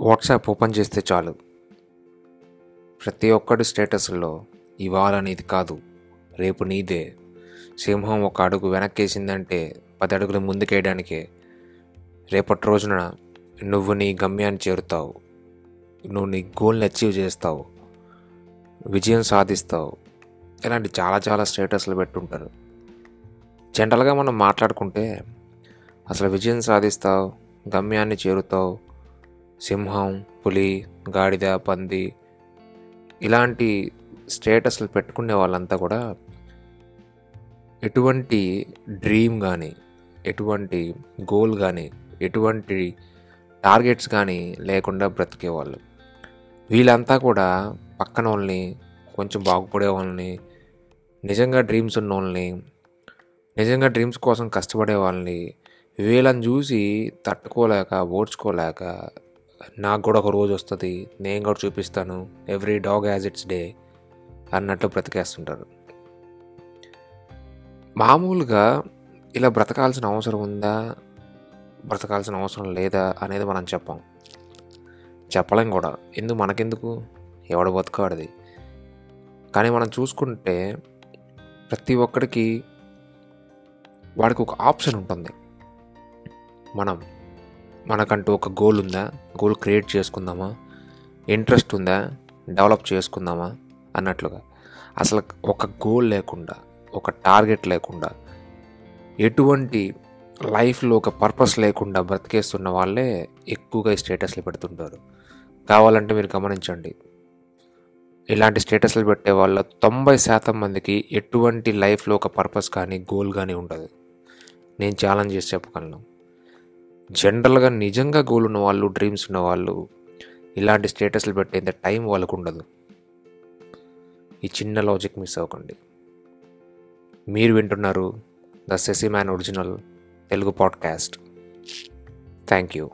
WhatsApp open చేస్తే చాలు. ప్రతి ఒక్కడి స్టేటస్లో ఇవాళ నీది కాదు రేపు నీదే. సింహం ఒక అడుగు వెనక్కేసిందంటే పది అడుగులు ముందుకేయడానికే. రేపటి రోజున నువ్వు నీ గమ్యాన్ని చేరుతావు. నువ్వు నీ గోల్ని అచీవ్ చేస్తావు. విజయం సాధిస్తావు. ఇలాంటి చాలా చాలా స్టేటస్లు పెట్టుంటారు. జనరల్గా మనం మాట్లాడుకుంటే అసలు విజయం సాధిస్తావు గమ్యాన్ని చేరుతావు సింహం పులి గాడిద పంది ఇలాంటి స్టేటస్లు పెట్టుకునే వాళ్ళంతా కూడా ఎటువంటి డ్రీమ్ కానీ ఎటువంటి గోల్ కానీ ఎటువంటి టార్గెట్స్ కానీ లేకుండా బ్రతికేవాళ్ళు. వీళ్ళంతా కూడా పక్కన వాళ్ళని కొంచెం బాగుపడే వాళ్ళని నిజంగా డ్రీమ్స్ ఉన్న వాళ్ళని నిజంగా డ్రీమ్స్ కోసం కష్టపడే వాళ్ళని వీళ్ళని చూసి తట్టుకోలేక ఓడ్చుకోలేక నాకు కూడా ఒక రోజు వస్తుంది నేను కూడా చూపిస్తాను every dog has its day అన్నట్లు బ్రతికేస్తుంటారు. మామూలుగా ఇలా బ్రతకాల్సిన అవసరం ఉందా బ్రతకాల్సిన అవసరం లేదా అనేది మనం చెప్పాం. చెప్పలేం కూడా. ఎందుకు మనకెందుకు? ఎవడ బతుకాడిది కానీ మనం చూసుకుంటే ప్రతి ఒక్కడికి వాడికి ఒక ఆప్షన్ ఉంటుంది. మనం మనకంటూ ఒక గోల్ ఉందా? గోల్ క్రియేట్ చేసుకుందామా? ఇంట్రెస్ట్ ఉందా? డెవలప్ చేసుకుందామా? అన్నట్లుగా. అసలు ఒక గోల్ లేకుండా ఒక టార్గెట్ లేకుండా ఎటువంటి లైఫ్లో ఒక పర్పస్ లేకుండా బ్రతికేస్తున్న వాళ్ళే ఎక్కువగా ఈ స్టేటస్లు పెడుతుంటారు. కావాలంటే మీరు గమనించండి. ఇలాంటి స్టేటస్లు పెట్టే వాళ్ళ తొంభై శాతం మందికి ఎటువంటి లైఫ్లో ఒక పర్పస్ కానీ గోల్ కానీ ఉండదు. నేను ఛాలెంజ్ చేసి చెప్పగలను. జనరల్గా నిజంగా గోల్ ఉన్న వాళ్ళు డ్రీమ్స్ ఉన్న వాళ్ళు ఇలాంటి స్టేటస్లు పెట్టేంత టైం వాళ్ళకు ఉండదు. ఈ చిన్న లాజిక్ మిస్ అవ్వకండి. మీరు వింటున్నారు the సెసి man original Telugu podcast thank you